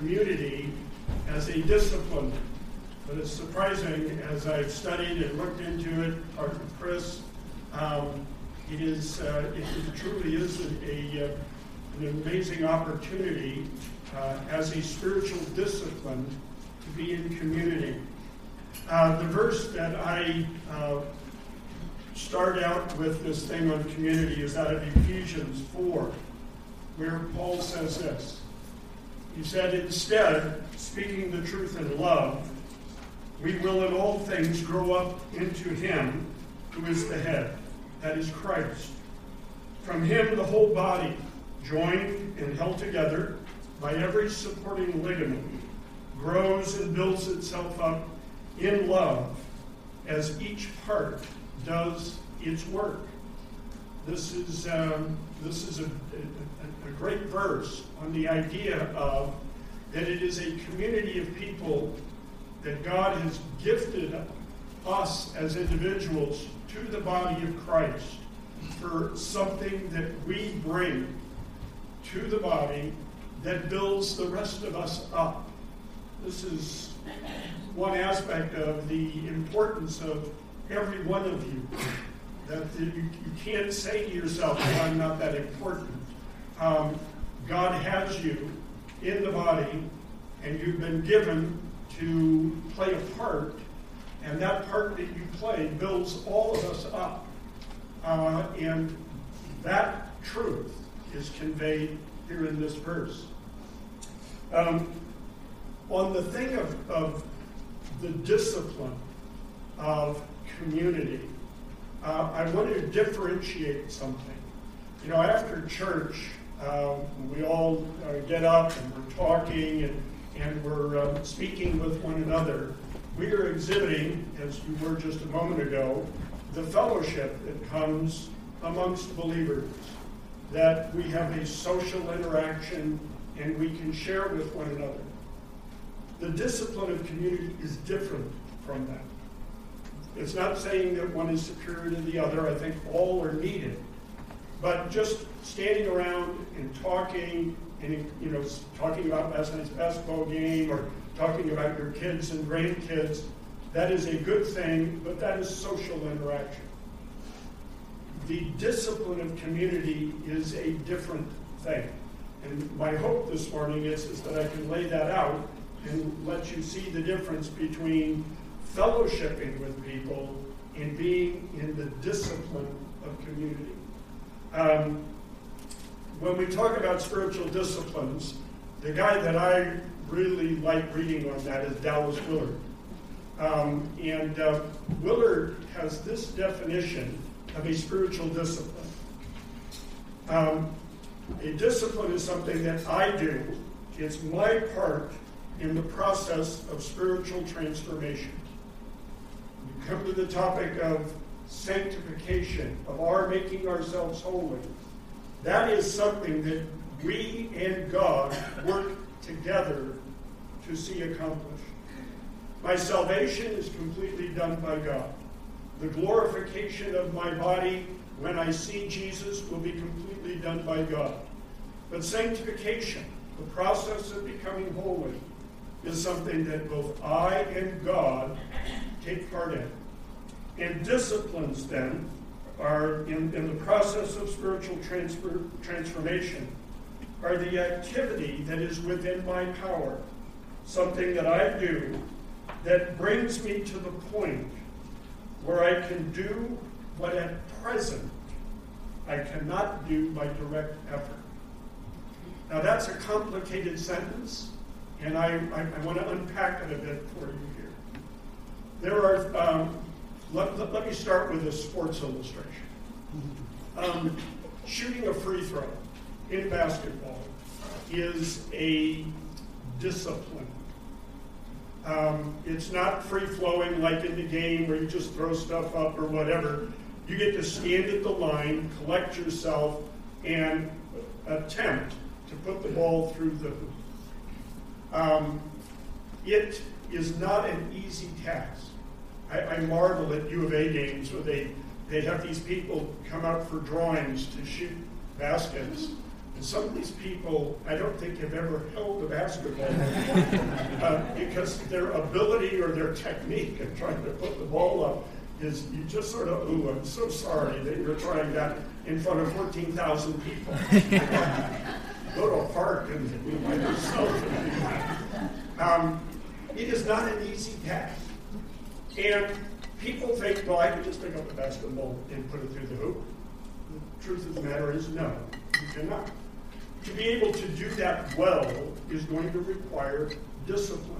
community as a discipline. But it's surprising as I've studied and looked into it, talked with Chris, um, it is uh, it, it, truly is a, a uh, an amazing opportunity uh, as a spiritual discipline to be in community. Uh, the verse that I uh, start out with this thing on community is out of Ephesians 4, where Paul says this. He said, Instead, speaking the truth in love, we will in all things grow up into him who is the head, that is Christ. From him, the whole body, joined and held together by every supporting ligament, grows and builds itself up in love as each part does its work. This is, um, this is a, a, a great verse on the idea of that it is a community of people that God has gifted us as individuals to the body of Christ for something that we bring to the body that builds the rest of us up. This is one aspect of the importance of every one of you. That you, you can't say to yourself, I'm not that important. Um, God has you in the body, and you've been given to play a part, and that part that you play builds all of us up. Uh, and that truth is conveyed here in this verse. Um, on the thing of, of the discipline of community, uh, I want to differentiate something. You know, after church, uh, we all uh, get up and we're talking and and we're um, speaking with one another, we are exhibiting, as you were just a moment ago, the fellowship that comes amongst believers. That we have a social interaction and we can share with one another. The discipline of community is different from that. It's not saying that one is superior to the other. I think all are needed. But just standing around and talking and you know, talking about last night's basketball game or talking about your kids and grandkids, that is a good thing, but that is social interaction. The discipline of community is a different thing. And my hope this morning is, is that I can lay that out and let you see the difference between fellowshipping with people and being in the discipline of community. Um, when we talk about spiritual disciplines, the guy that I really like reading on that is Dallas Willard. Um, and uh, Willard has this definition of a spiritual discipline. Um, a discipline is something that I do, it's my part in the process of spiritual transformation. Come to the topic of sanctification, of our making ourselves holy. That is something that we and God work together to see accomplished. My salvation is completely done by God. The glorification of my body when I see Jesus will be completely done by God. But sanctification, the process of becoming holy, is something that both I and God take part in. And disciplines, then, are in, in the process of spiritual transfer, transformation are the activity that is within my power, something that I do that brings me to the point where I can do what at present I cannot do by direct effort. Now, that's a complicated sentence, and I, I, I want to unpack it a bit for you here. There are um, let, let, let me start with a sports illustration. Um, shooting a free throw in basketball is a discipline. Um, it's not free flowing like in the game where you just throw stuff up or whatever. You get to stand at the line, collect yourself, and attempt to put the ball through the hoop. Um, it is not an easy task. I, I, marvel at U of A games where they, they have these people come out for drawings to shoot baskets. And some of these people, I don't think have ever held a basketball uh, because their ability or their technique of trying to put the ball up is you just sort of, ooh, I'm so sorry that you're trying that in front of 14,000 people. Go to a park and by yourself. Um, it is not an easy task. And people think, well, I can just pick up a basketball and put it through the hoop. The truth of the matter is, no, you cannot. To be able to do that well is going to require discipline.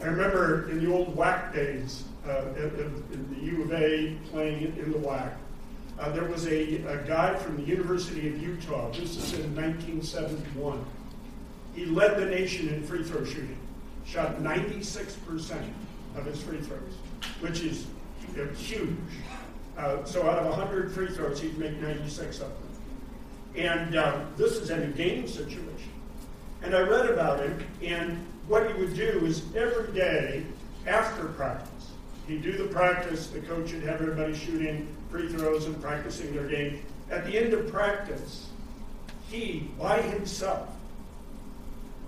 I remember in the old WAC days, uh, in, in the U of A playing in the WAC, uh, there was a, a guy from the University of Utah. This is in 1971. He led the nation in free throw shooting, shot 96% of his free throws, which is huge. Uh, so out of 100 free throws, he'd make 96 of them. And uh, this is in a game situation. And I read about him, and what he would do is every day after practice, he'd do the practice, the coach would have everybody shooting free throws and practicing their game. At the end of practice, he, by himself,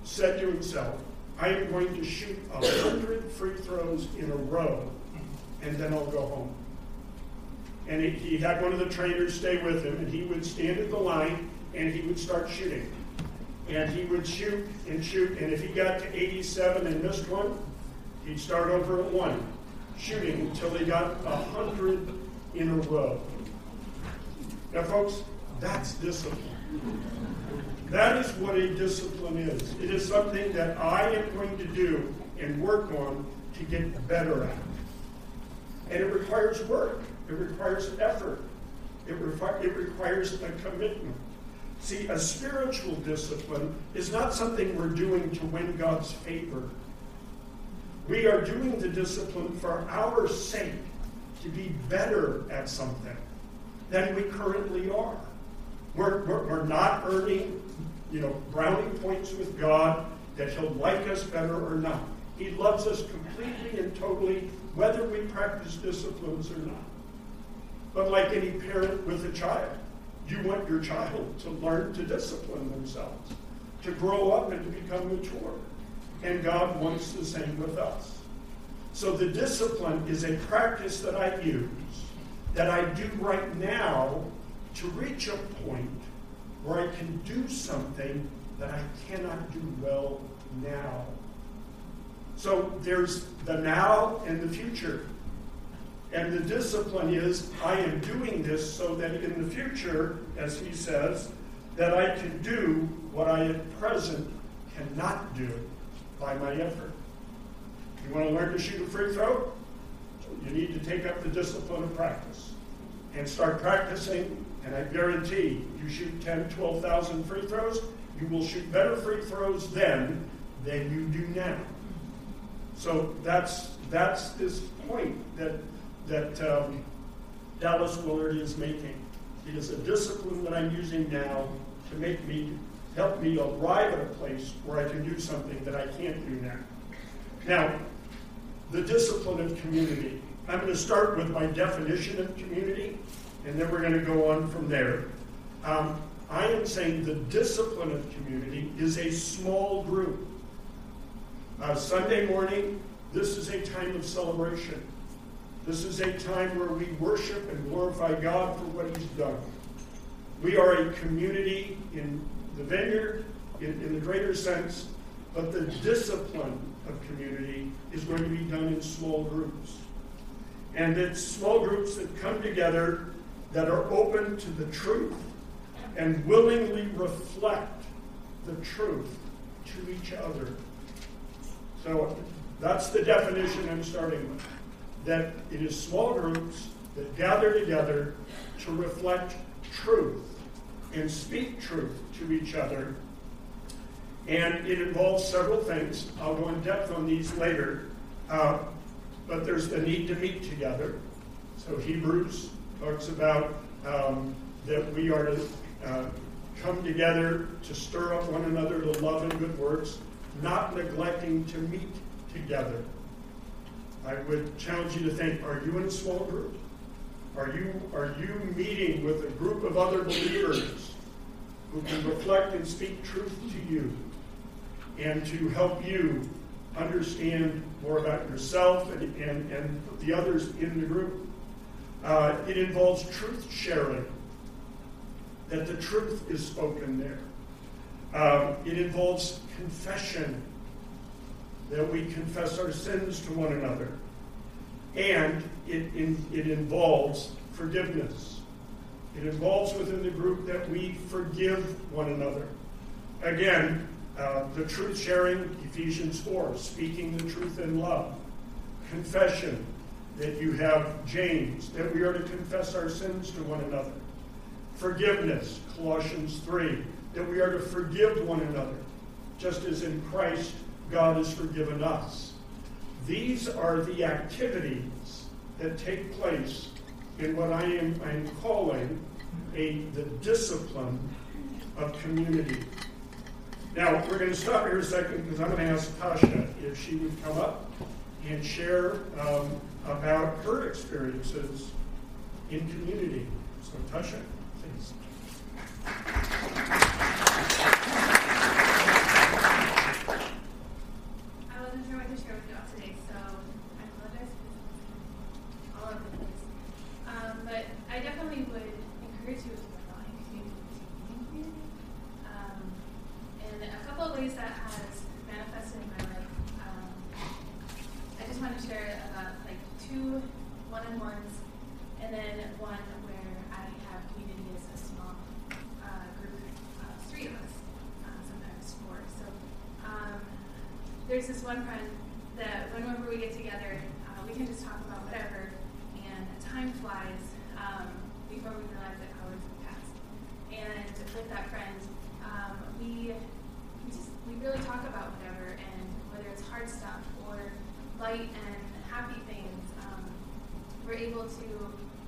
said to himself, I am going to shoot 100 free throws in a row, and then I'll go home. And he had one of the trainers stay with him, and he would stand at the line, and he would start shooting. And he would shoot and shoot, and if he got to 87 and missed one, he'd start over at one, shooting until he got 100 in a row, Now, folks, that's discipline. That is what a discipline is. It is something that I am going to do and work on to get better at. And it requires work, it requires effort, it, it requires a commitment. See, a spiritual discipline is not something we're doing to win God's favor. We are doing the discipline for our sake to be better at something than we currently are. We're, we're, we're not earning, you know, brownie points with God that He'll like us better or not. He loves us completely and totally, whether we practice disciplines or not. But like any parent with a child, you want your child to learn to discipline themselves, to grow up and to become mature. And God wants the same with us. So the discipline is a practice that I use, that I do right now to reach a point where I can do something that I cannot do well now. So there's the now and the future. And the discipline is I am doing this so that in the future, as he says, that I can do what I at present cannot do by my effort. You want to learn to shoot a free throw? You need to take up the discipline of practice and start practicing. And I guarantee you shoot 10, 12,000 free throws, you will shoot better free throws then than you do now. So that's that's this point that that um, Dallas Willard is making. It is a discipline that I'm using now to make me help me arrive at a place where I can do something that I can't do now. Now, the discipline of community. I'm going to start with my definition of community, and then we're going to go on from there. Um, I am saying the discipline of community is a small group. Uh, Sunday morning, this is a time of celebration. This is a time where we worship and glorify God for what He's done. We are a community in the vineyard, in, in the greater sense, but the discipline of community is going to be done in small groups. And it's small groups that come together that are open to the truth and willingly reflect the truth to each other. So that's the definition I'm starting with. That it is small groups that gather together to reflect truth and speak truth to each other. And it involves several things. I'll go in depth on these later. Uh, but there's the need to meet together. So Hebrews talks about um, that we are to uh, come together to stir up one another to love and good works, not neglecting to meet together. I would challenge you to think: Are you in a small group? Are you are you meeting with a group of other believers who can reflect and speak truth to you, and to help you understand more about yourself and, and, and the others in the group? Uh, it involves truth sharing, that the truth is spoken there. Um, it involves confession, that we confess our sins to one another. And it, in, it involves forgiveness. It involves within the group that we forgive one another. Again, uh, the truth sharing, Ephesians 4, speaking the truth in love. Confession, that you have James, that we are to confess our sins to one another. Forgiveness, Colossians 3, that we are to forgive one another, just as in Christ God has forgiven us. These are the activities that take place in what I am I'm calling a, the discipline of community. Now, we're going to stop here a second because I'm going to ask Tasha if she would come up and share um, about her experiences in community. So, Tasha, please. there's this one friend that whenever we get together, uh, we can just talk about whatever, and time flies um, before we realize that hours have passed. And with that friend, um, we we just we really talk about whatever, and whether it's hard stuff or light and happy things, um, we're able to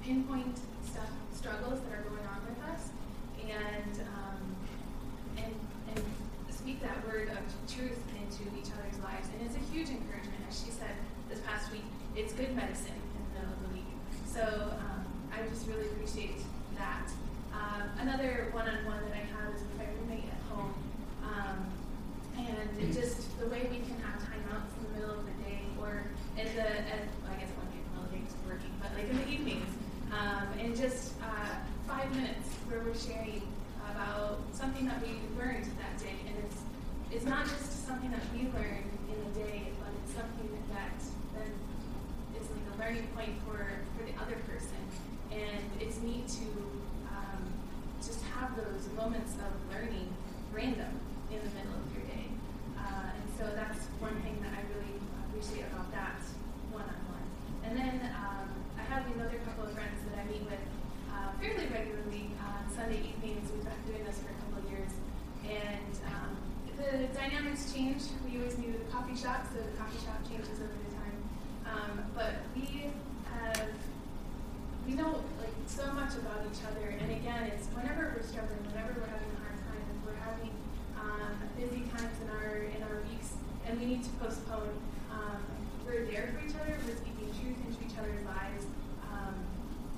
pinpoint stuff, struggles that are going on with us, and um, and and speak that word of truth into each other's lives. And it's a huge encouragement. As she said this past week, it's good medicine in the middle of the week. So um, I just really appreciate that. Um, another one on one that I have is with my roommate at home. Um, and it just the way we can have time timeouts in the middle of the day or in the, at, well, I guess one day middle of the day is working, but like in the evenings. Um, and just uh, five minutes where we're sharing about something that we learned that day. And it's, it's not just something that we learned in the day, but it's something that then is like a learning point for, for the other person. And it's neat to um, just have those moments of learning random in the middle of your day. Uh, and so that's one thing that I really appreciate about that one-on-one. And then um, I have these other couple of friends that I meet with uh, fairly regularly on Sunday evenings. We've been doing this for a couple of years. And um, the dynamics change. We always knew the coffee shop, so the coffee shop changes over the time. Um, but we have, we know like so much about each other. And again, it's whenever we're struggling, whenever we're having a hard time, if we're having um, busy times in our in our weeks, and we need to postpone, um, we're there for each other. We're speaking truth into each other's lives. Um,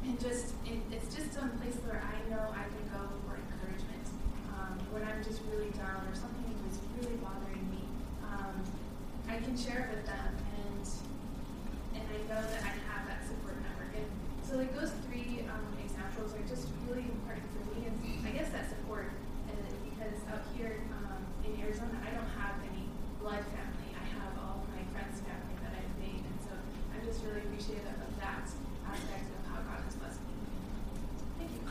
and just, it, it's just some place where I know I can go for encouragement um, when I'm just really down or something is really bothering me. Um, I can share it with them, and and I know that I have that support network. And so, like those three um, examples are just really important for me, and I guess that support, and because out here um, in Arizona, I don't have any blood family. I have all my friends' family that I've made, and so I'm just really appreciative of that aspect of how God has blessed me. Thank you.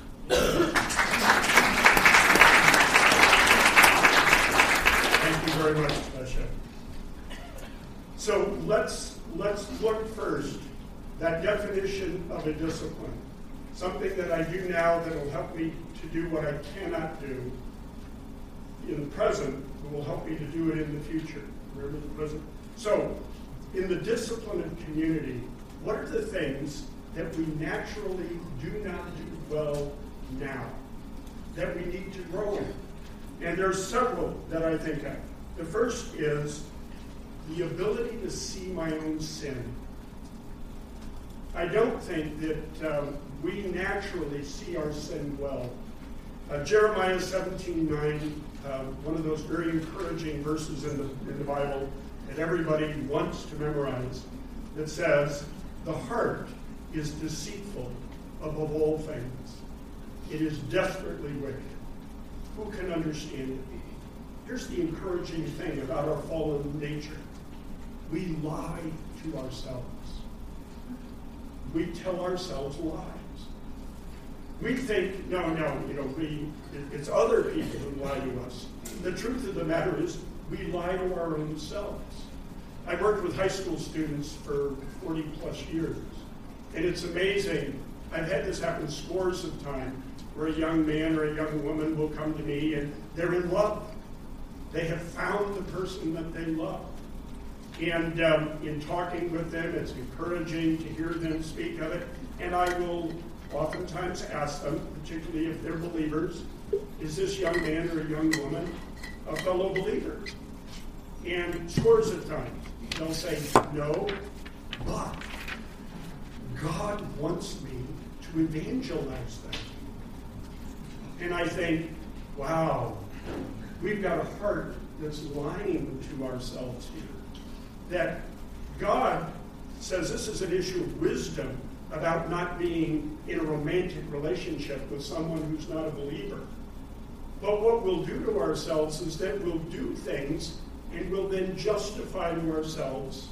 Thank you very much, Of a discipline. Something that I do now that will help me to do what I cannot do in the present, but will help me to do it in the future. Remember the present? So, in the discipline of community, what are the things that we naturally do not do well now that we need to grow in? And there's several that I think of. The first is the ability to see my own sin. I don't think that um, we naturally see our sin well. Uh, Jeremiah 17 9, um, one of those very encouraging verses in the, in the Bible that everybody wants to memorize, that says, The heart is deceitful above all things, it is desperately wicked. Who can understand it? Here's the encouraging thing about our fallen nature we lie to ourselves. We tell ourselves lies. We think, no, no, you know, we, it's other people who lie to us. The truth of the matter is, we lie to our own selves. I worked with high school students for 40 plus years, and it's amazing. I've had this happen scores of times where a young man or a young woman will come to me and they're in love. They have found the person that they love. And um, in talking with them, it's encouraging to hear them speak of it. And I will oftentimes ask them, particularly if they're believers, is this young man or a young woman a fellow believer? And scores of times they'll say, no, but God wants me to evangelize them. And I think, wow, we've got a heart that's lying to ourselves here that God says this is an issue of wisdom about not being in a romantic relationship with someone who's not a believer. But what we'll do to ourselves is that we'll do things and we'll then justify to ourselves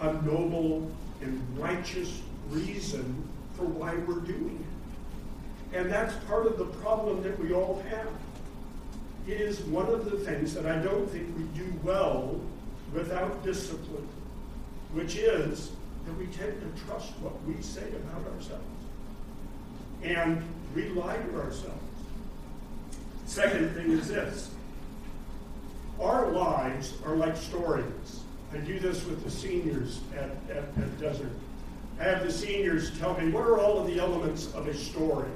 a noble and righteous reason for why we're doing it. And that's part of the problem that we all have. It is one of the things that I don't think we do well without discipline, which is that we tend to trust what we say about ourselves. And we lie to ourselves. Second thing is this our lives are like stories. I do this with the seniors at, at, at Desert. I have the seniors tell me what are all of the elements of a story.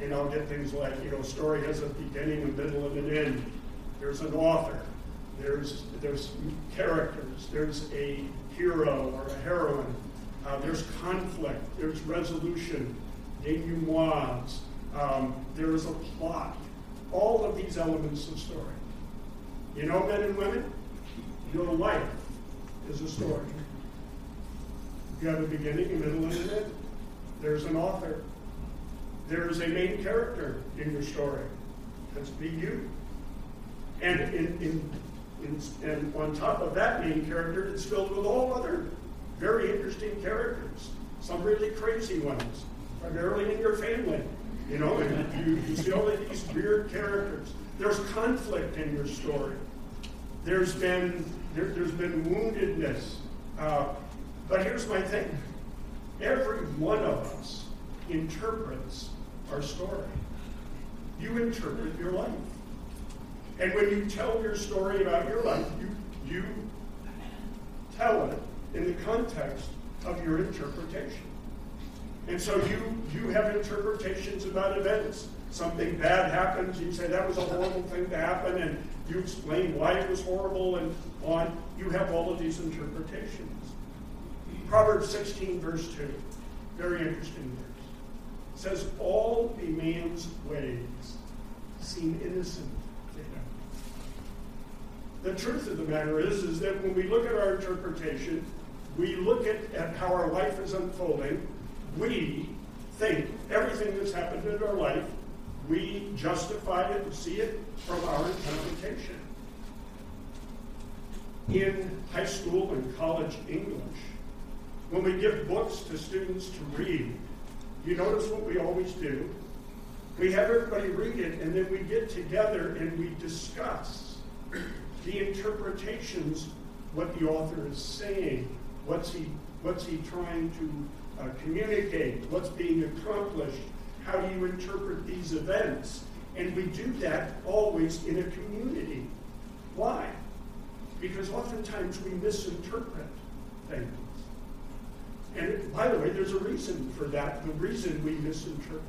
And I'll get things like, you know, a story has a beginning, a middle, and an end. There's an author. There's, there's characters. There's a hero or a heroine. Uh, there's conflict. There's resolution, denouements. Um, there is a plot. All of these elements of story. You know, men and women, your life is a story. You have a beginning, a middle, and an end. There's an author. There's a main character in your story. That's be you. And in, in and, on top of that main character, it's filled with all other very interesting characters, some really crazy ones, primarily in your family. You know, and you, you see all of these weird characters. There's conflict in your story. There's been there, has been woundedness. Uh, but here's my thing: every one of us interprets our story. You interpret your life. And when you tell your story about your life, you, you tell it in the context of your interpretation. And so you, you have interpretations about events. Something bad happens, you say that was a horrible thing to happen, and you explain why it was horrible and on. You have all of these interpretations. Proverbs 16, verse 2, very interesting verse, says, All a man's ways seem innocent the truth of the matter is, is that when we look at our interpretation, we look at, at how our life is unfolding, we think everything that's happened in our life, we justify it and see it from our interpretation. In high school and college English, when we give books to students to read, you notice what we always do? We have everybody read it, and then we get together and we discuss the interpretations, what the author is saying, what's he, what's he trying to uh, communicate? What's being accomplished? How do you interpret these events? And we do that always in a community. Why? Because oftentimes we misinterpret things. And by the way, there's a reason for that, the reason we misinterpret.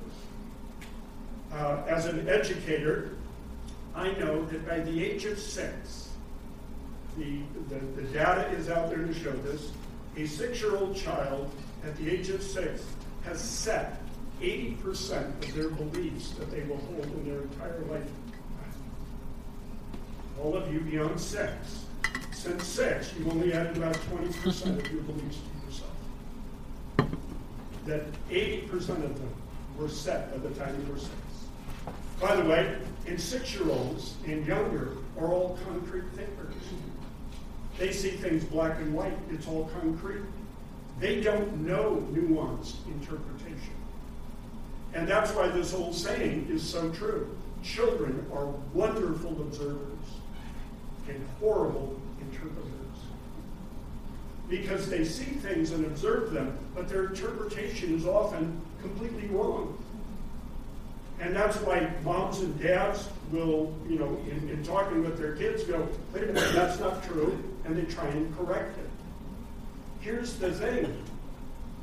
Uh, as an educator, I know that by the age of six, the, the, the data is out there to show this, a six-year-old child at the age of six has set 80% of their beliefs that they will hold in their entire life. All of you beyond six, since six, you've only added about 20% of your beliefs to yourself. That 80% of them were set by the time you were six. By the way, and six-year-olds and younger are all concrete thinkers. They see things black and white. It's all concrete. They don't know nuanced interpretation. And that's why this old saying is so true. Children are wonderful observers and horrible interpreters. Because they see things and observe them, but their interpretation is often completely wrong. And that's why moms and dads will, you know, in, in, talking with their kids, go, wait a minute, that's not true, and they try and correct it. Here's the thing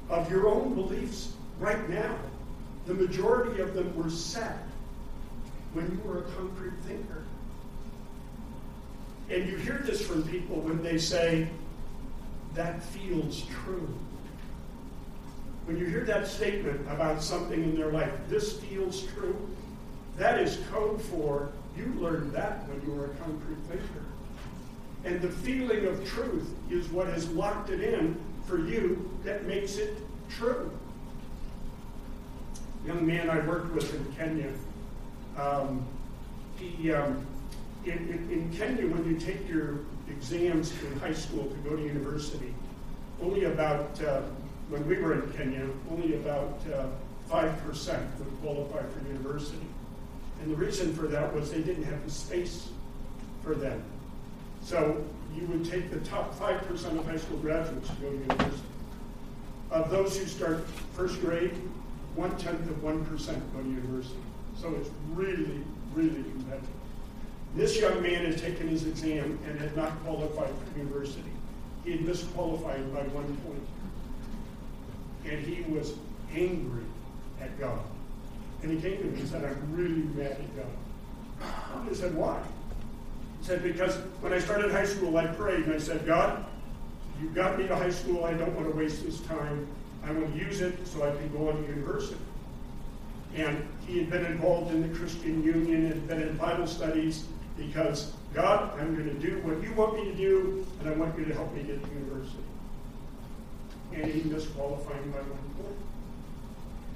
of your own beliefs right now, the majority of them were set when you were a concrete thinker. And you hear this from people when they say, that feels true. When you hear that statement about something in their life, this feels true, that is code for you learned that when you were a concrete thinker. And the feeling of truth is what has locked it in for you that makes it true. Young man I worked with in Kenya, um, he, um, in, in, in Kenya, when you take your exams in high school to go to university, only about uh, when we were in Kenya, only about uh, 5% would qualify for university. And the reason for that was they didn't have the space for them. So you would take the top 5% of high school graduates to go to university. Of those who start first grade, one tenth of 1% go to university. So it's really, really competitive. This young man had taken his exam and had not qualified for university. He had misqualified by one point and he was angry at God. And he came to me and said, I'm really mad at God. I said, why? He said, because when I started high school, I prayed and I said, God, you got me to high school. I don't want to waste this time. I want to use it so I can go on to university. And he had been involved in the Christian Union and been in Bible studies because, God, I'm going to do what you want me to do, and I want you to help me get to university and he disqualified him by one point.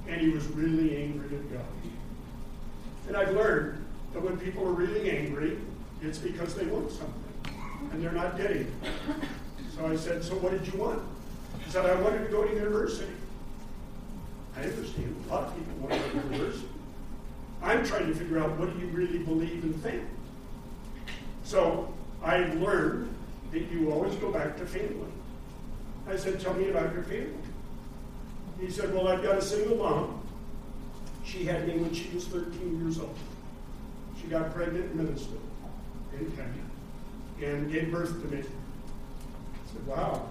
And he was really angry at God. And I've learned that when people are really angry, it's because they want something and they're not getting it. So I said, So what did you want? He said, I wanted to go to university. I understand. A lot of people want to go to university. I'm trying to figure out what do you really believe and think. So I've learned that you always go back to family. I said, Tell me about your family. He said, Well, I've got a single mom. She had me when she was 13 years old. She got pregnant in Minnesota, in Kenya, and gave birth to me. I said, Wow,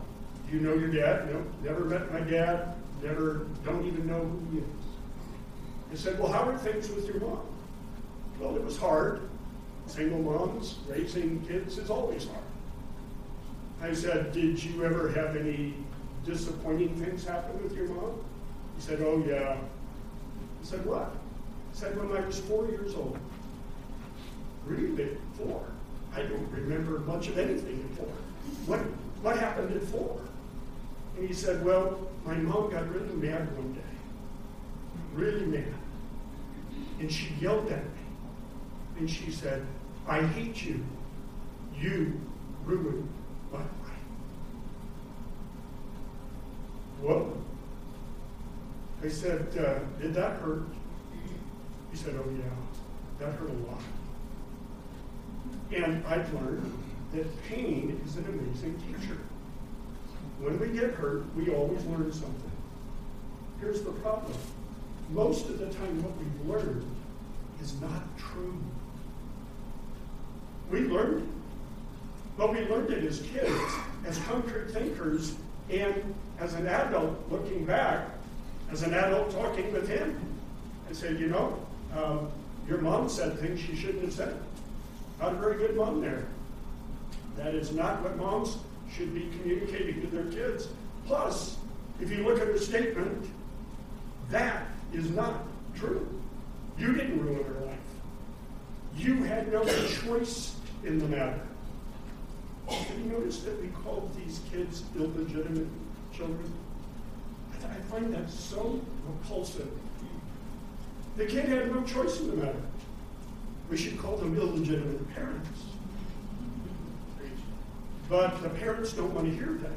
do you know your dad? No, never met my dad, never, don't even know who he is. I said, Well, how are things with your mom? Well, it was hard. Single moms, raising kids is always hard. I said, Did you ever have any disappointing things happen with your mom? He said, Oh, yeah. I said, What? He said, When I was four years old. Really? Four? I don't remember much of anything at four. What, what happened at four? And he said, Well, my mom got really mad one day. Really mad. And she yelled at me. And she said, I hate you. You ruined what? Whoa. I said, uh, did that hurt? He said, oh yeah, that hurt a lot. And I've learned that pain is an amazing teacher. When we get hurt, we always learn something. here's the problem. Most of the time, what we've learned is not true. We learned. But we learned it as kids, as concrete thinkers, and as an adult looking back, as an adult talking with him, I said, you know, um, your mom said things she shouldn't have said. Not a very good mom there. That is not what moms should be communicating to their kids. Plus, if you look at her statement, that is not true. You didn't ruin her life. You had no choice in the matter. Have you notice that we called these kids illegitimate children? I, I find that so repulsive. The kid had no choice in the matter. We should call them illegitimate parents. But the parents don't want to hear that.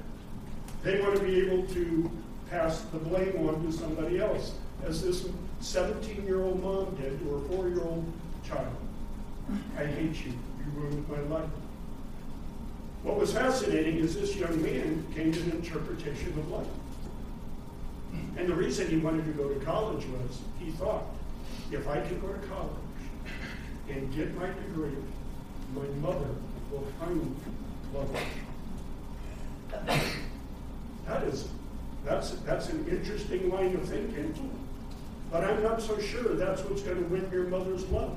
They want to be able to pass the blame on to somebody else, as this 17 year old mom did to her four year old child. I hate you. You ruined my life. What was fascinating is this young man came to an interpretation of life. And the reason he wanted to go to college was he thought, if I can go to college and get my degree, my mother will find love. That is, that's, that's an interesting line of thinking. But I'm not so sure that's what's going to win your mother's love.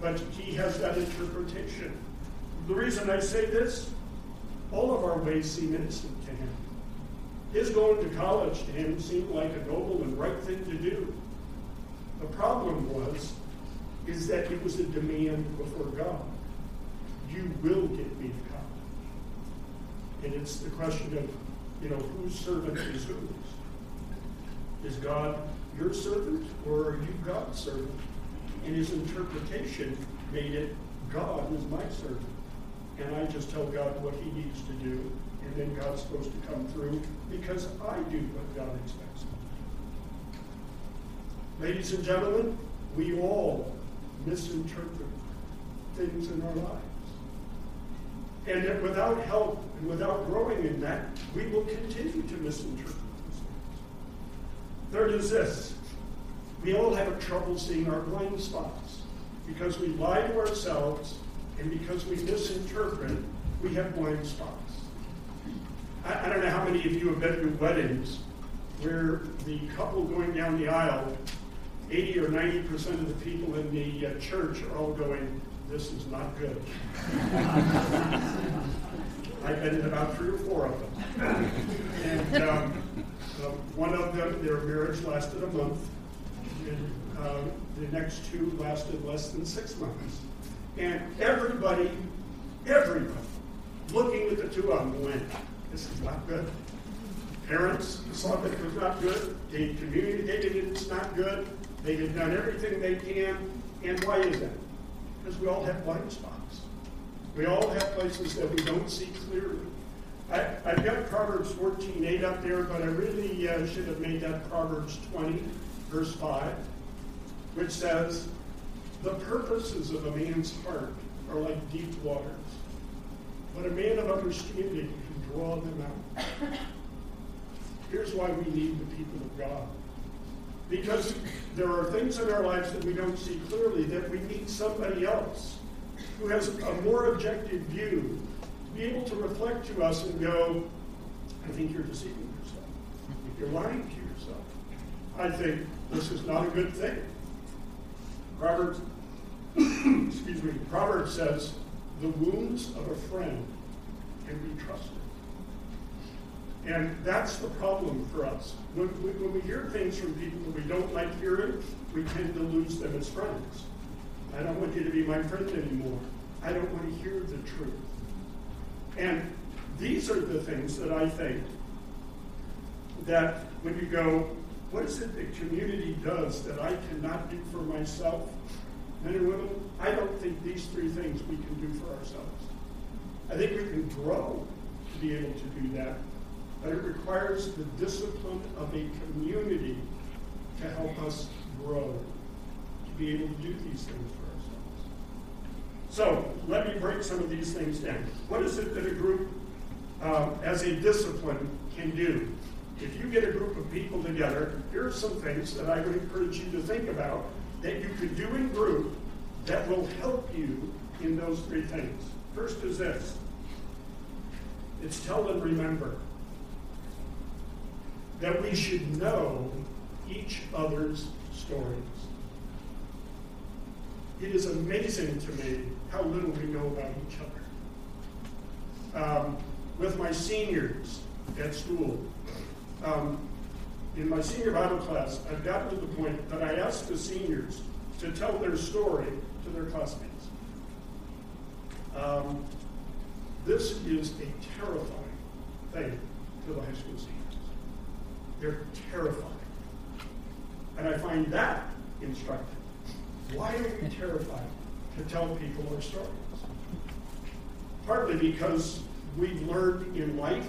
But he has that interpretation. The reason I say this, all of our ways seem innocent to him. His going to college to him seemed like a noble and right thing to do. The problem was, is that it was a demand before God. You will get me to college. And it's the question of, you know, whose servant is whose? Is God your servant or are you God's servant? And his interpretation made it God is my servant. And I just tell God what he needs to do, and then God's supposed to come through because I do what God expects. Ladies and gentlemen, we all misinterpret things in our lives. And that without help and without growing in that, we will continue to misinterpret things. Third is this we all have a trouble seeing our blind spots because we lie to ourselves and because we misinterpret, we have blind spots. I, I don't know how many of you have been to weddings where the couple going down the aisle 80 or 90 percent of the people in the uh, church are all going, This is not good. I've been in about three or four of them. And um, uh, one of them, their marriage lasted a month, and uh, the next two lasted less than six months. And everybody, everybody, looking at the two of them went, This is not good. Parents saw that it was not good. They communicated it's not good. They have done everything they can. And why is that? Because we all have blind spots. We all have places that we don't see clearly. I, have got Proverbs 14, 8 up there, but I really uh, should have made that Proverbs 20, verse 5, which says, The purposes of a man's heart are like deep waters, but a man of understanding can draw them out. Here's why we need the people of God. Because there are things in our lives that we don't see clearly that we need somebody else who has a more objective view to be able to reflect to us and go, I think you're deceiving yourself. You're lying to yourself. I think this is not a good thing. Proverbs, excuse me, Proverbs says, the wounds of a friend can be trusted. And that's the problem for us. When we, when we hear things from people that we don't like hearing, we tend to lose them as friends. I don't want you to be my friend anymore. I don't want to hear the truth. And these are the things that I think that when you go, what is it that community does that I cannot do for myself? Men and women, I don't think these three things we can do for ourselves. I think we can grow to be able to do that but it requires the discipline of a community to help us grow, to be able to do these things for ourselves. So let me break some of these things down. What is it that a group, uh, as a discipline, can do? if you get a group of people together, here are some things that I would encourage you to think about that you could do in group that will help you in those three things. First is this it's tell and remember that we should know each other's stories. It is amazing to me how little we know about each other. Um, with my seniors at school, um, in my senior Bible class, I've gotten to the point that I ask the seniors to tell their story to their classmates. Um, this is a terrifying thing to the high school seniors. They're terrified. And I find that instructive. Why are we terrified to tell people our stories? Partly because we've learned in life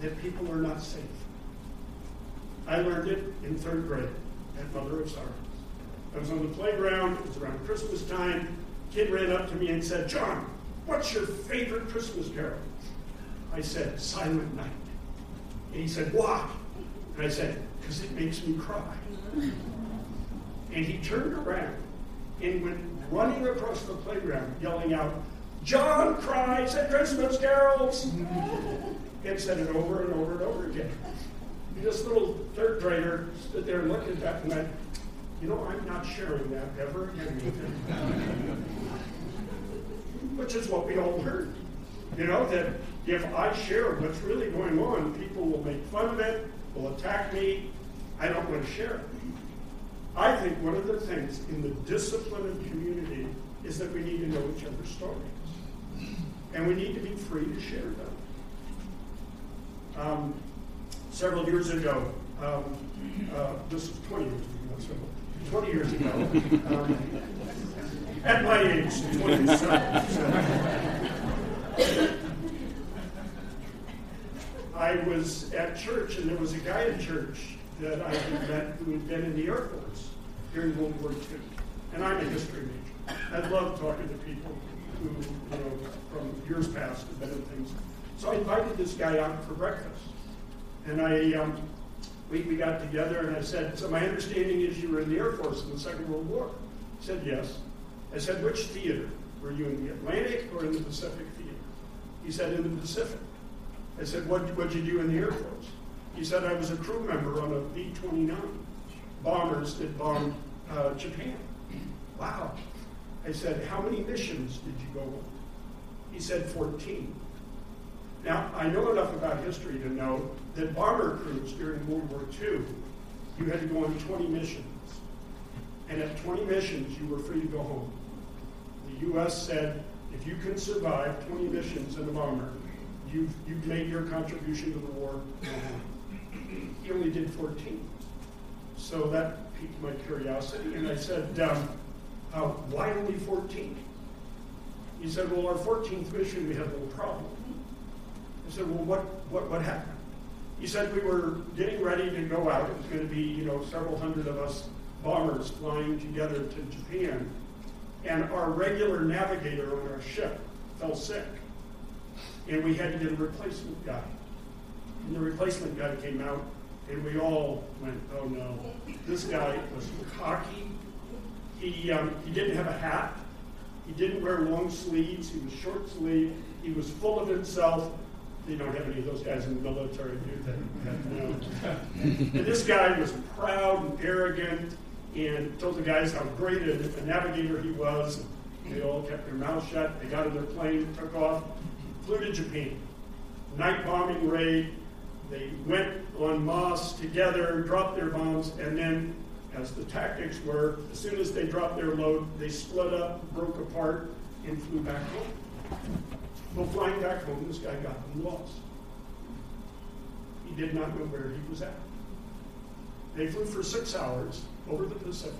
that people are not safe. I learned it in third grade at Mother of Sorrows. I was on the playground, it was around Christmas time. Kid ran up to me and said, John, what's your favorite Christmas carol? I said, Silent Night. And he said, why? And I said, because it makes me cry. And he turned around and went running across the playground, yelling out, John cries at Christmas carols! and said it over and over and over again. This little third grader stood there and looked at that and went, you know, I'm not sharing that ever again. Which is what we all heard. You know, that if I share what's really going on, people will make fun of it, will attack me. I don't want to share it. I think one of the things in the discipline of community is that we need to know each other's stories. And we need to be free to share them. Um, several years ago, um, uh, this is 20 years ago, several, 20 years ago, um, at my age, 27. I was at church, and there was a guy in church that I had met who had been in the Air Force during World War II. And I'm a history major. I love talking to people who, you know, from years past have been in things. So I invited this guy out for breakfast. And I, um, we, we got together and I said, so my understanding is you were in the Air Force in the Second World War. He said, yes. I said, which theater? Were you in the Atlantic or in the Pacific theater? He said, in the Pacific. I said, what, what'd you do in the Air Force? He said, I was a crew member on a B-29 bombers that bombed uh, Japan. Wow. I said, how many missions did you go on? He said, 14. Now, I know enough about history to know that bomber crews during World War II, you had to go on 20 missions. And at 20 missions, you were free to go home. The U.S. said, if you can survive 20 missions in a bomber, you've, you've made your contribution to the war. He only did 14. So that piqued my curiosity, and I said, um, uh, why only 14? He said, well, our 14th mission, we had a little problem. I said, well, what, what, what happened? He said, we were getting ready to go out. It was going to be, you know, several hundred of us bombers flying together to Japan. And our regular navigator on our ship fell sick. And we had to get a replacement guy. And the replacement guy came out, and we all went, oh no. This guy was cocky. He, um, he didn't have a hat. He didn't wear long sleeves. He was short sleeved. He was full of himself. They don't have any of those guys in the military, do? No. and this guy was proud and arrogant and told the guys how great a, a navigator he was. They all kept their mouths shut. They got in their plane, took off, flew to Japan. Night bombing raid. They went on masse together, dropped their bombs, and then, as the tactics were, as soon as they dropped their load, they split up, broke apart, and flew back home. Well, flying back home, this guy got lost. He did not know where he was at. They flew for six hours over the Pacific,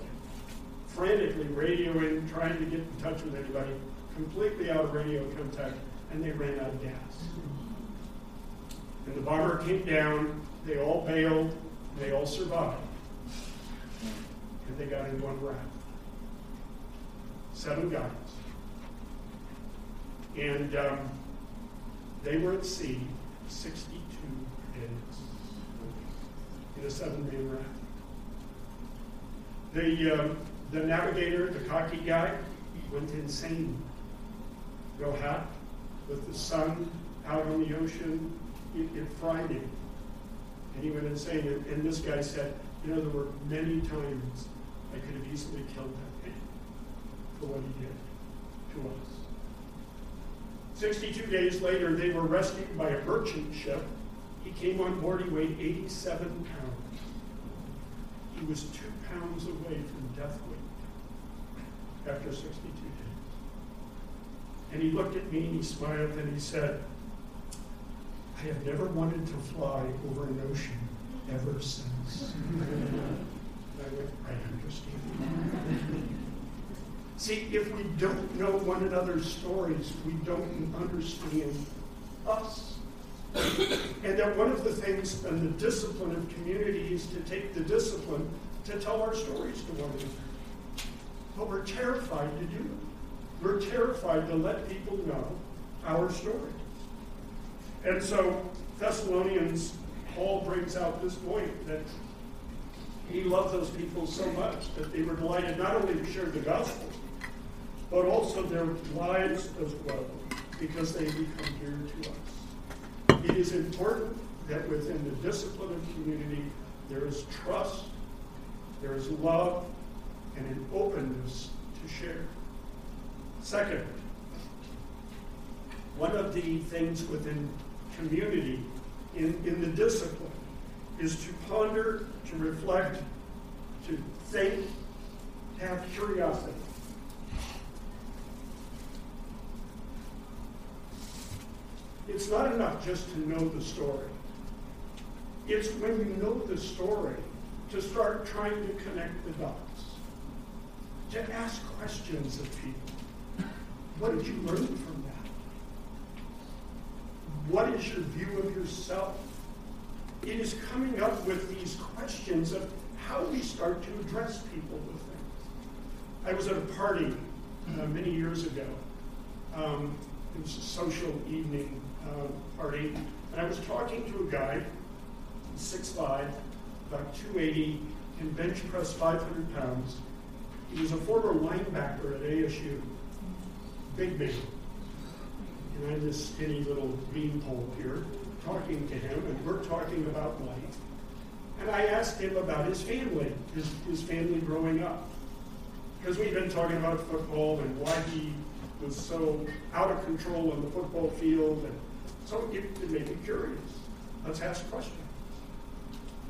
frantically radioing, trying to get in touch with anybody, completely out of radio contact, and they ran out of gas. And the bomber came down, they all bailed, they all survived. And they got into one raft. Seven guys. And um, they were at sea 62 days. in a seven-man raft. The, um, the navigator, the cocky guy, went insane. No hat, with the sun out on the ocean, it, it fried him. And he went insane. And, and this guy said, you know, there were many times I could have easily killed that man for what he did to us. 62 days later, they were rescued by a merchant ship. He came on board, he weighed 87 pounds. He was two pounds away from death weight after 62 days. And he looked at me and he smiled and he said, I have never wanted to fly over an ocean ever since. I went, I understand. See, if we don't know one another's stories, we don't understand us. and that one of the things in the discipline of community is to take the discipline to tell our stories to one another. But we're terrified to do it. We're terrified to let people know our story. And so Thessalonians, Paul brings out this point that he loved those people so much that they were delighted not only to share the gospel, but also their lives as well, because they become dear to us. It is important that within the discipline of community, there is trust, there is love, and an openness to share. Second, one of the things within community in, in the discipline is to ponder, to reflect, to think, have curiosity. It's not enough just to know the story. It's when you know the story to start trying to connect the dots, to ask questions of people. What did you learn from that? What is your view of yourself? It is coming up with these questions of how we start to address people with things. I was at a party uh, many years ago. Um, it was a social evening uh, party, and I was talking to a guy, 6'5", about 280, and bench press 500 pounds. He was a former linebacker at ASU, big man. And I'm this skinny little beanpole here, talking to him, and we're talking about life. And I asked him about his family, his, his family growing up. Because we've been talking about football and why he was so out of control on the football field. And so it, it made me curious. Let's ask questions.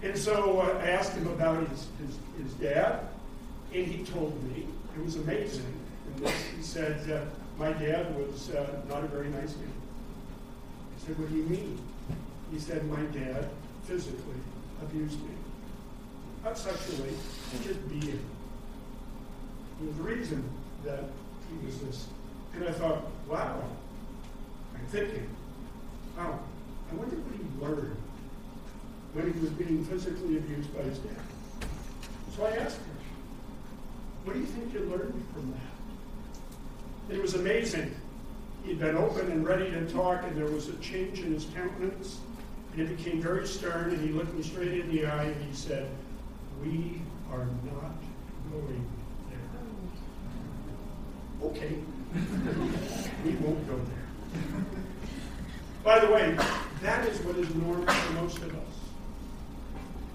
And so uh, I asked him about his, his, his, dad, and he told me, it was amazing. And this, he said, uh, My dad was uh, not a very nice man. I said, What do you mean? He said, My dad physically abused me. Not sexually, just being. And the reason that he was this. And I thought, wow, I'm thinking, wow, I wonder what he learned when he was being physically abused by his dad. So I asked him, what do you think you learned from that? It was amazing. He'd been open and ready to talk, and there was a change in his countenance, and it became very stern, and he looked me straight in the eye, and he said, We are not going there. Okay. we won't go there. By the way, that is what is normal for most of us.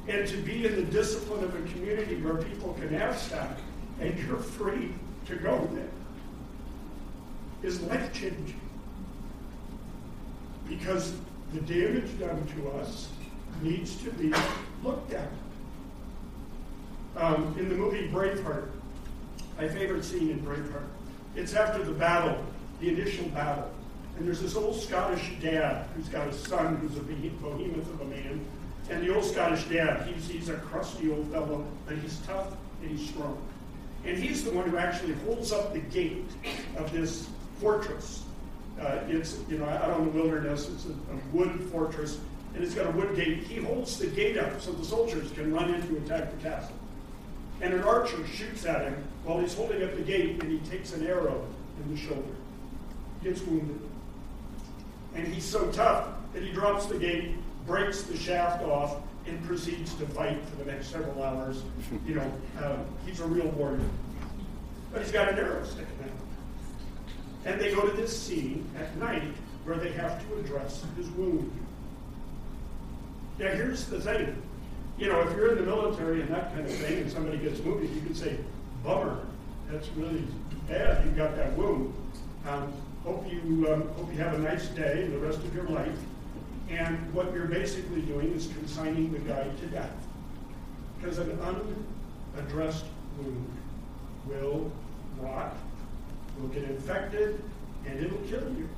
And to be in the discipline of a community where people can have that and you're free to go there is life changing. Because the damage done to us needs to be looked at. Um, in the movie Braveheart, my favorite scene in Braveheart, it's after the battle, the initial battle. And there's this old Scottish dad who's got a son who's a behemoth of a man. And the old Scottish dad, he's, he's a crusty old fellow, but he's tough and he's strong. And he's the one who actually holds up the gate of this fortress. Uh, it's, you know, out on the wilderness, it's a, a, wood fortress, and it's got a wood gate. He holds the gate up so the soldiers can run in to attack the castle. And an archer shoots at him while he's holding up the gate, and he takes an arrow in the shoulder. Gets wounded. And he's so tough that he drops the gate, breaks the shaft off, and proceeds to fight for the next several hours. You know, uh, he's a real warrior. But he's got an arrow sticking out. And they go to this scene at night where they have to address his wound. Now, here's the thing. You know, if you're in the military and that kind of thing, and somebody gets wounded, you can say, bummer, that's really bad, you've got that wound. Um, hope, you, um, hope you have a nice day and the rest of your life. And what you're basically doing is consigning the guy to death. Because an unaddressed wound will rot, will get infected, and it'll kill you.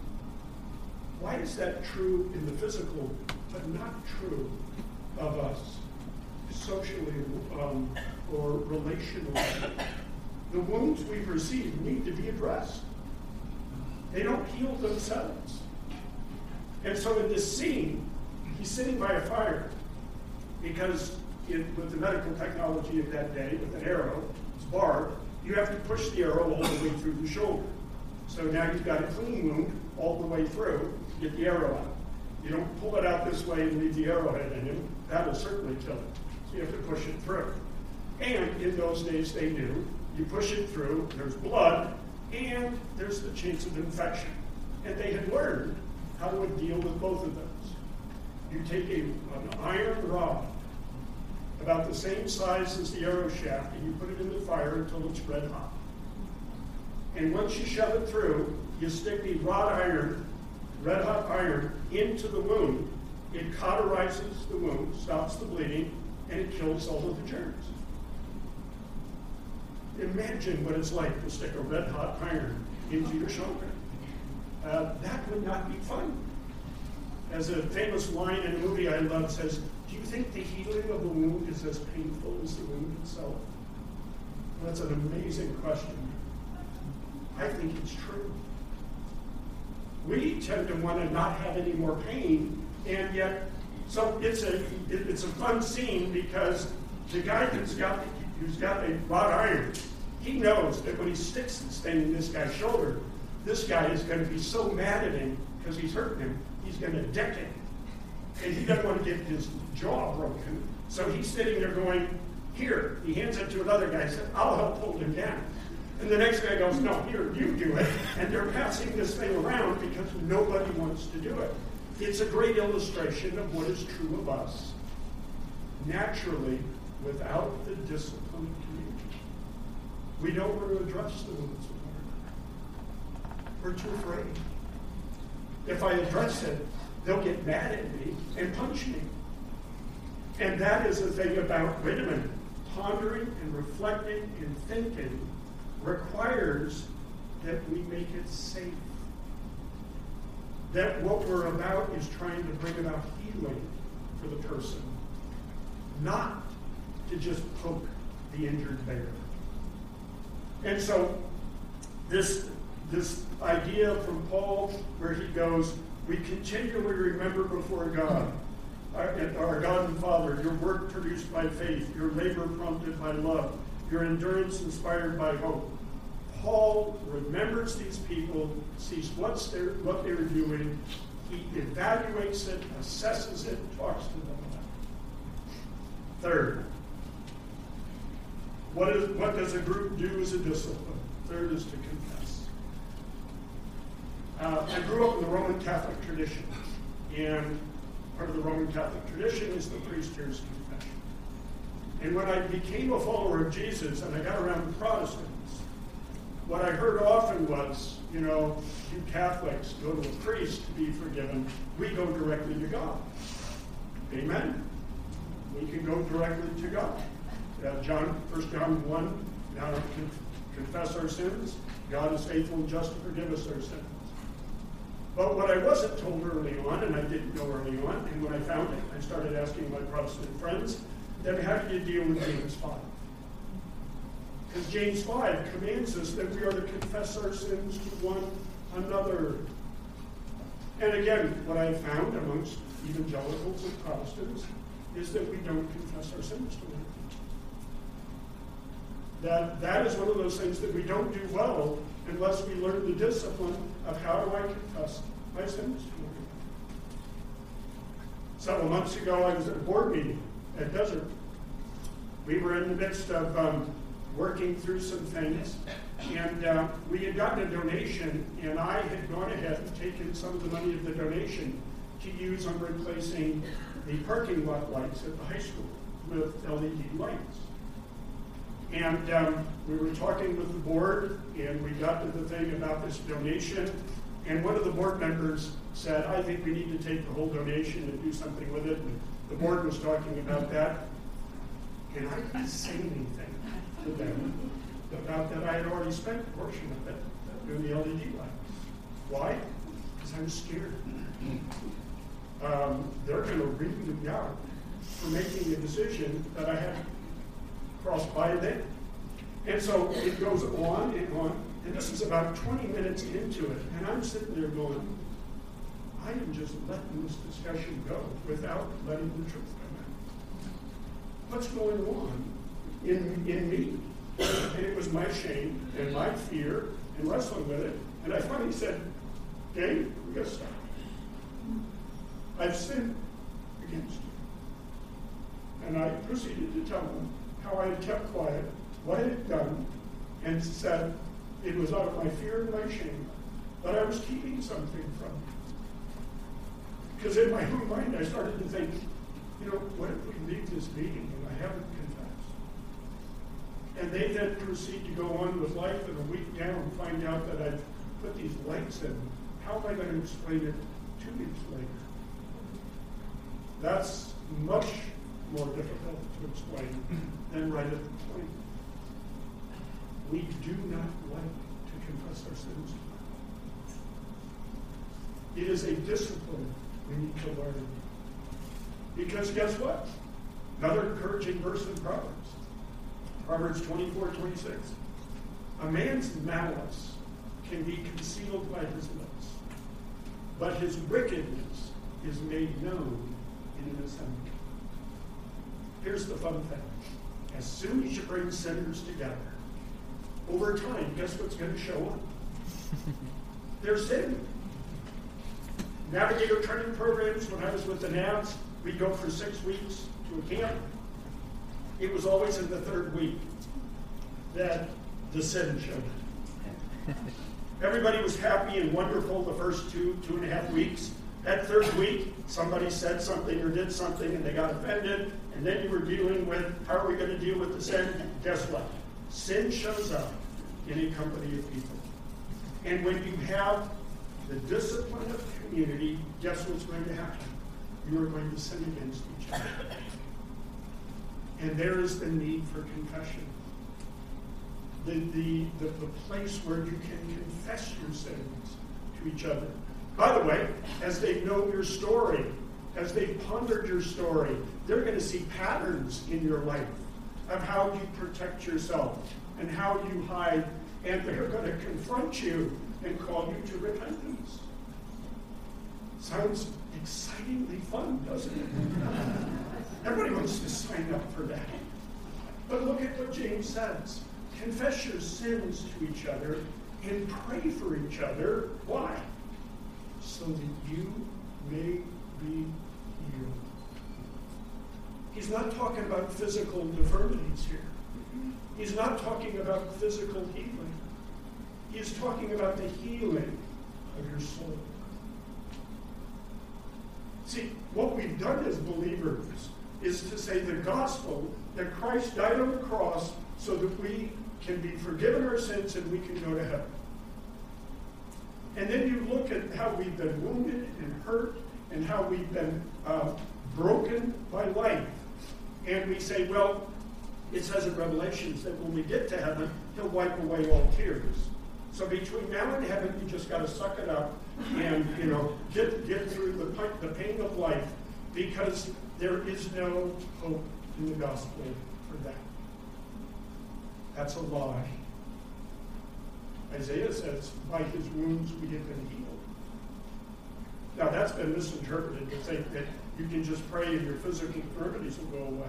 Why is that true in the physical, but not true of us socially um, or relationally? The wounds we've received need to be addressed. They don't heal themselves. And so in this scene, he's sitting by a fire because it, with the medical technology of that day, with an arrow, it's barbed, you have to push the arrow all the way through the shoulder. So now you've got a clean wound all the way through to get the arrow out. You don't pull it out this way and leave the arrowhead in him. That'll certainly kill it. So you have to push it through. And in those days they knew, you push it through, there's blood, and there's the chance of infection. And they had learned how to deal with both of those. You take a, an iron rod, about the same size as the arrow shaft, and you put it in the fire until it's red hot. And once you shove it through, you stick the wrought iron, red hot iron, into the wound. It cauterizes the wound, stops the bleeding, and it kills all of the germs. Imagine what it's like to stick a red hot iron into your shoulder. Uh, that would not be fun. As a famous line in a movie I love says, Do you think the healing of a wound is as painful as the wound itself? That's an amazing question. I think it's true. We tend to want to not have any more pain, and yet, so it's a it's a fun scene because the guy who's got who's got a wrought iron, he knows that when he sticks this thing in this guy's shoulder, this guy is going to be so mad at him because he's hurting him, he's going to deck him, and he doesn't want to get his jaw broken. So he's sitting there going, "Here." He hands it to another guy. Said, "I'll help hold him down." And the next guy goes, No, here, you do it. And they're passing this thing around because nobody wants to do it. It's a great illustration of what is true of us. Naturally, without the discipline of community, we don't want to address the wounds of We're too afraid. If I address it, they'll get mad at me and punch me. And that is the thing about, wait a minute, pondering and reflecting and thinking requires that we make it safe. That what we're about is trying to bring about healing for the person, not to just poke the injured bear. And so, this, this idea from Paul, where he goes, We continually remember before God, our, our God and Father, your work produced by faith, your labor prompted by love your endurance inspired by hope. Paul remembers these people, sees what's their, what they're doing, he evaluates it, assesses it, talks to them. Third, what, is, what does a group do as a discipline? Third is to confess. Uh, I grew up in the Roman Catholic tradition, and part of the Roman Catholic tradition is the priest hears confession. And when I became a follower of Jesus and I got around the Protestants, what I heard often was, you know, you Catholics go to a priest to be forgiven. We go directly to God. Amen. We can go directly to God. Uh, John, 1 John 1, now confess our sins. God is faithful and just to forgive us our sins. But what I wasn't told early on, and I didn't know early on, and when I found it, I started asking my Protestant friends, then how do you deal with James 5? Because James 5 commands us that we are to confess our sins to one another. And again, what I found amongst evangelicals and Protestants is that we don't confess our sins to one another. That, that is one of those things that we don't do well unless we learn the discipline of how do I confess my sins. Several months ago, I was at a board meeting at Desert. We were in the midst of um, working through some things, and uh, we had gotten a donation, and I had gone ahead and taken some of the money of the donation to use on replacing the parking lot lights at the high school with LED lights. And um, we were talking with the board, and we got to the thing about this donation. And one of the board members said, I think we need to take the whole donation and do something with it. And the board was talking about that. And I didn't say anything to them about that I had already spent a portion of it doing the LED lights. Why? Because I'm scared. Um, they're going to read me out for making a decision that I haven't crossed by them. And so it goes on and on, and this is about 20 minutes into it, and I'm sitting there going, I am just letting this discussion go without letting the truth come out. What's going on in, in me? And it was my shame and my fear and wrestling with it. And I finally said, Dave, we gotta stop. I've sinned against you. And I proceeded to tell them how I had kept quiet, what I had done, and said it was out of my fear and my shame that I was keeping something from you. Because in my own mind, I started to think, you know, what if we leave this meeting and I haven't confessed? And they then proceed to go on with life, and a week down, find out that I've put these lights in. How am I going to explain it two weeks later? That's much more difficult to explain than right at the point. We do not like to confess our sins. It is a discipline we need to learn. Because guess what? Another encouraging verse in Proverbs. Proverbs 24, 26. A man's malice can be concealed by his lips, but his wickedness is made known in an assembly. Here's the fun thing. As soon as you bring sinners together, over time, guess what's going to show up? Their sin. Navigator training programs, when I was with the NAVs, we'd go for six weeks to a camp. It was always in the third week that the sin showed up. Everybody was happy and wonderful the first two, two and a half weeks. That third week, somebody said something or did something and they got offended, and then you were dealing with how are we going to deal with the sin? Guess what? Sin shows up in a company of people. And when you have the discipline of community, guess what's going to happen? You are going to sin against each other. And there is the need for confession. The, the, the, the place where you can confess your sins to each other. By the way, as they know your story, as they've pondered your story, they're going to see patterns in your life of how you protect yourself and how you hide, and they're going to confront you and call you to repentance. Sounds excitingly fun, doesn't it? Everybody wants to sign up for that. But look at what James says. Confess your sins to each other and pray for each other. Why? So that you may be. He's not talking about physical deformities here. He's not talking about physical healing. He's talking about the healing of your soul. See, what we've done as believers is to say the gospel that Christ died on the cross so that we can be forgiven our sins and we can go to heaven. And then you look at how we've been wounded and hurt and how we've been uh, broken by life. And we say, well, it says in Revelations that when we get to heaven, he'll wipe away all tears. So between now and heaven, you just got to suck it up and you know get get through the the pain of life because there is no hope in the gospel for that. That's a lie. Isaiah says, by his wounds we have been healed. Now that's been misinterpreted to think that you can just pray and your physical infirmities will go away.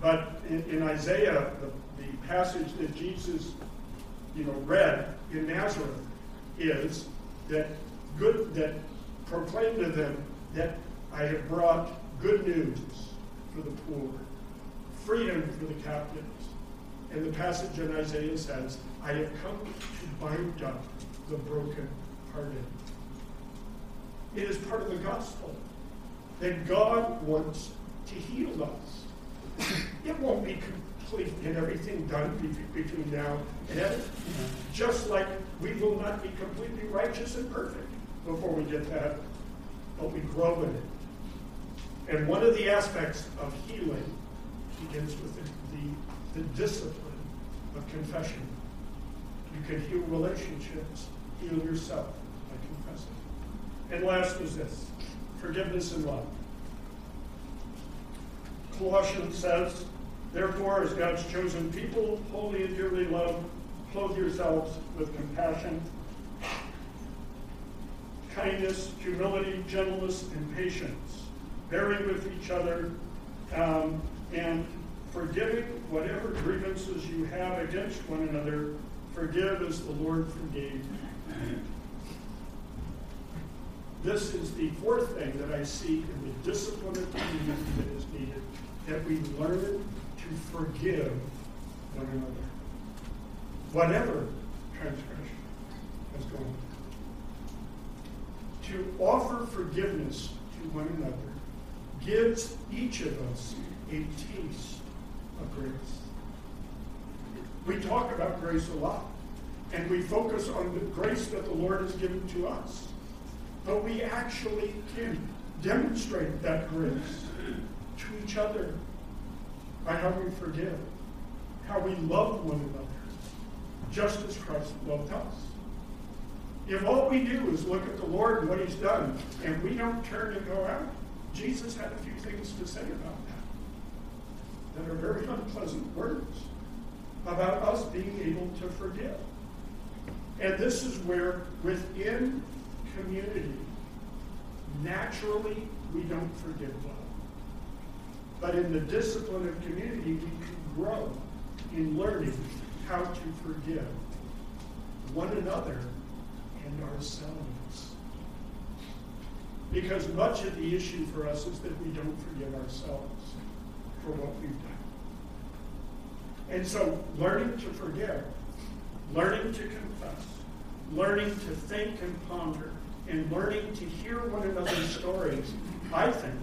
But in, in Isaiah, the, the passage that Jesus you know, read in Nazareth is that good that proclaim to them that I have brought good news for the poor, freedom for the captives. And the passage in Isaiah says, I have come to bind up the broken-hearted. It is part of the gospel that God wants to heal us. It won't be complete and everything done between now and then. Just like we will not be completely righteous and perfect before we get that, but we grow in it. And one of the aspects of healing begins with the, the, the discipline of confession. You can heal relationships, heal yourself. And last is this forgiveness and love. Colossians says, Therefore, as God's chosen people, holy and dearly loved, clothe yourselves with compassion, kindness, humility, gentleness, and patience, bearing with each other, um, and forgiving whatever grievances you have against one another. Forgive as the Lord forgave. This is the fourth thing that I see in the discipline of community that is needed, that we learn to forgive one another. Whatever transgression has gone. On. To offer forgiveness to one another gives each of us a taste of grace. We talk about grace a lot, and we focus on the grace that the Lord has given to us. But we actually can demonstrate that grace to each other by how we forgive, how we love one another, just as Christ loved us. If all we do is look at the Lord and what He's done, and we don't turn and go out, Jesus had a few things to say about that that are very unpleasant words about us being able to forgive. And this is where, within community, naturally we don't forgive well. But in the discipline of community, we can grow in learning how to forgive one another and ourselves. Because much of the issue for us is that we don't forgive ourselves for what we've done. And so, learning to forgive, learning to confess, learning to think and ponder, and learning to hear one another's stories, I think,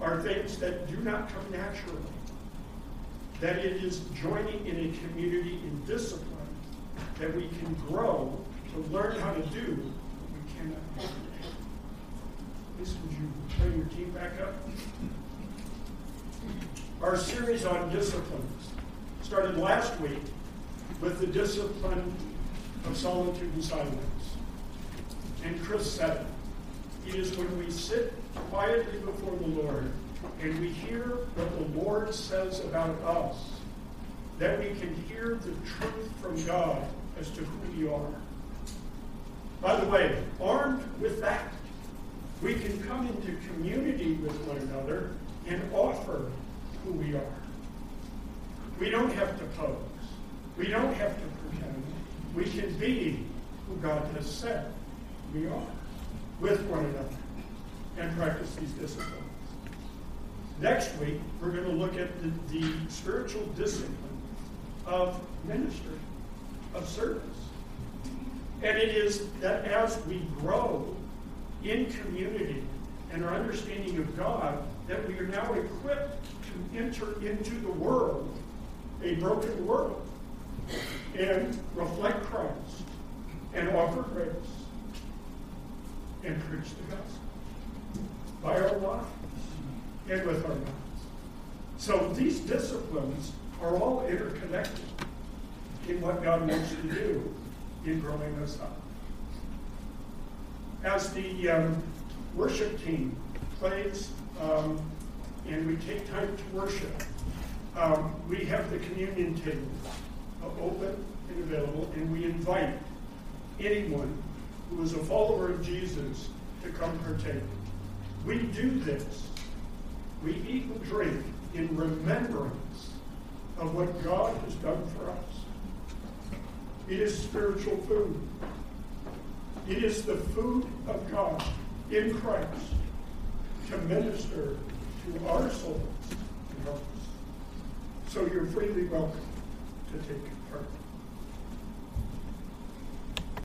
are things that do not come naturally. That it is joining in a community in discipline that we can grow to learn how to do what we cannot do. Please, would you bring your team back up? Our series on disciplines started last week with the discipline of solitude and silence. And Chris said it. Is when we sit quietly before the Lord and we hear what the Lord says about us that we can hear the truth from God as to who we are. By the way, armed with that, we can come into community with one another and offer who we are. We don't have to pose. We don't have to pretend. We can be who God has said we are with one another and practice these disciplines. Next week, we're going to look at the, the spiritual discipline of ministry, of service. And it is that as we grow in community and our understanding of God, that we are now equipped to enter into the world, a broken world, and reflect Christ and offer grace and preach the gospel by our lives and with our minds. So these disciplines are all interconnected in what God wants to do in growing us up. As the um, worship team plays um, and we take time to worship, um, we have the communion table open and available, and we invite anyone who is a follower of Jesus to come partake. We do this. We eat and drink in remembrance of what God has done for us. It is spiritual food. It is the food of God in Christ to minister to our souls help us. So you're freely welcome to take part.